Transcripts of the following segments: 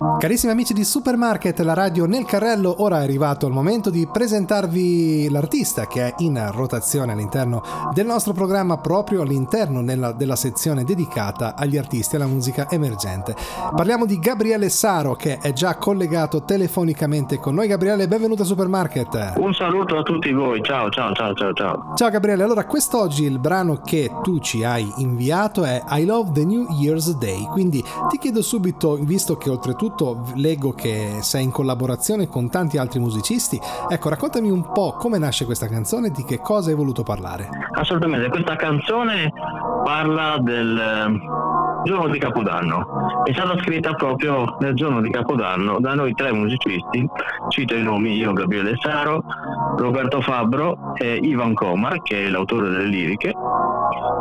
Carissimi amici di Supermarket, la radio nel carrello, ora è arrivato il momento di presentarvi l'artista che è in rotazione all'interno del nostro programma proprio all'interno della, della sezione dedicata agli artisti e alla musica emergente. Parliamo di Gabriele Saro che è già collegato telefonicamente con noi. Gabriele, benvenuto a Supermarket. Un saluto a tutti voi, ciao ciao ciao ciao ciao. Ciao Gabriele, allora quest'oggi il brano che tu ci hai inviato è I Love the New Year's Day, quindi ti chiedo subito, visto che oltretutto soprattutto leggo che sei in collaborazione con tanti altri musicisti. Ecco, raccontami un po' come nasce questa canzone di che cosa hai voluto parlare. Assolutamente, questa canzone parla del eh, giorno di Capodanno. È stata scritta proprio nel giorno di Capodanno da noi tre musicisti, cito i nomi io, Gabriele Saro, Roberto Fabbro e Ivan Komar, che è l'autore delle liriche.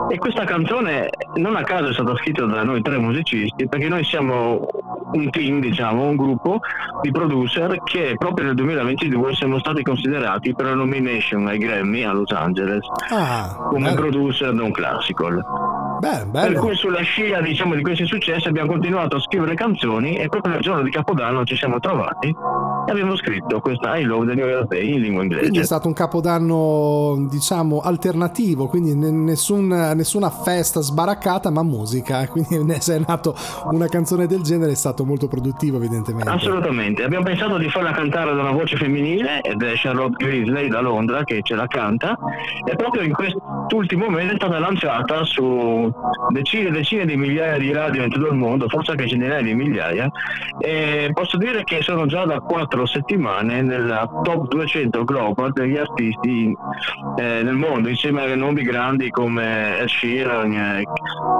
E questa canzone non a caso è stata scritta da noi tre musicisti perché noi siamo un team, diciamo, un gruppo di producer che proprio nel 2022 siamo stati considerati per la nomination ai Grammy a Los Angeles ah, come bello. producer non classical. Beh, per cui sulla scia diciamo, di questi successi abbiamo continuato a scrivere canzoni e proprio nel giorno di Capodanno ci siamo trovati abbiamo scritto questa I Love the New Year Day in lingua inglese. Quindi è stato un Capodanno diciamo alternativo, quindi nessun, nessuna festa sbaraccata ma musica, quindi ne è nato una canzone del genere, è stato molto produttivo evidentemente. Assolutamente, abbiamo pensato di farla cantare da una voce femminile ed è Charlotte Grisley da Londra che ce la canta e proprio in quest'ultimo mese è stata lanciata su decine e decine di migliaia di radio in tutto il mondo, forse anche centinaia di migliaia, e posso dire che sono già da quattro settimane nella top 200 global degli artisti eh, nel mondo, insieme a nomi grandi come Ed Sheeran,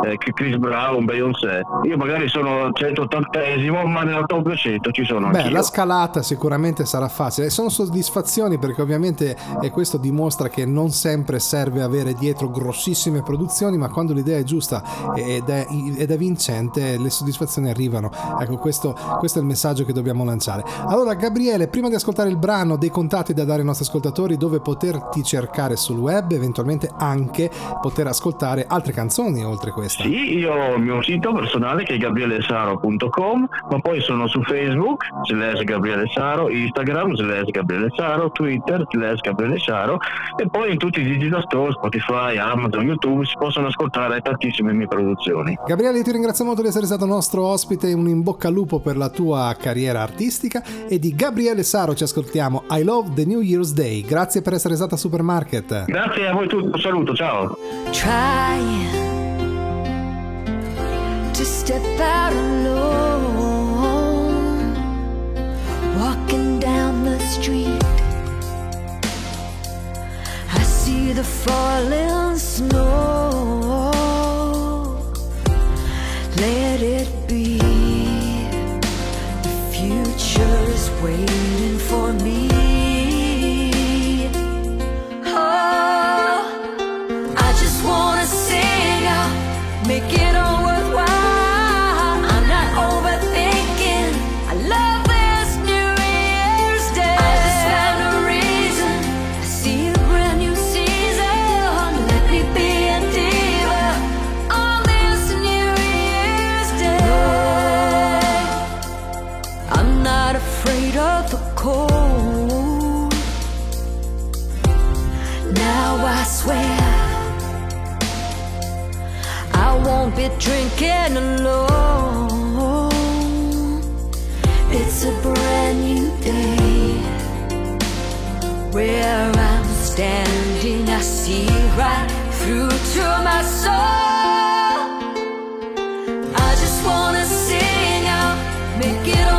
eh, eh Chris Brown, Beyoncé. Io magari sono 180esimo, ma nella top 200 ci sono Beh, la scalata sicuramente sarà facile sono soddisfazioni perché ovviamente e questo dimostra che non sempre serve avere dietro grossissime produzioni, ma quando l'idea è giusta ed è, ed è vincente, le soddisfazioni arrivano. Ecco, questo, questo, è il messaggio che dobbiamo lanciare. Allora, Gabriele, prima di ascoltare il brano, dei contatti da dare ai nostri ascoltatori dove poterti cercare sul web, eventualmente anche poter ascoltare altre canzoni oltre questa. Sì, io ho il mio sito personale che è gabrielesaro.com, ma poi sono su Facebook, slash Gabriele Saro, Instagram, slash Gabriele Saro, Twitter, slash Gabriele Saro, e poi in tutti i digital store, Spotify, Amazon, YouTube si possono ascoltare tantissime mie produzioni. Gabriele, ti ringrazio molto di essere stato nostro ospite, un in bocca al lupo per la tua carriera artistica e di Gabriele Saro ci ascoltiamo I Love the New Year's Day. Grazie per essere stata a Supermarket. Grazie a voi tutti, un saluto, ciao. Try to step out alone, walking down the street. I see the falling snow. let it be. The future is waiting for me. Oh, drinking alone. It's a brand new day where I'm standing. I see right through to my soul. I just wanna sing out, make it all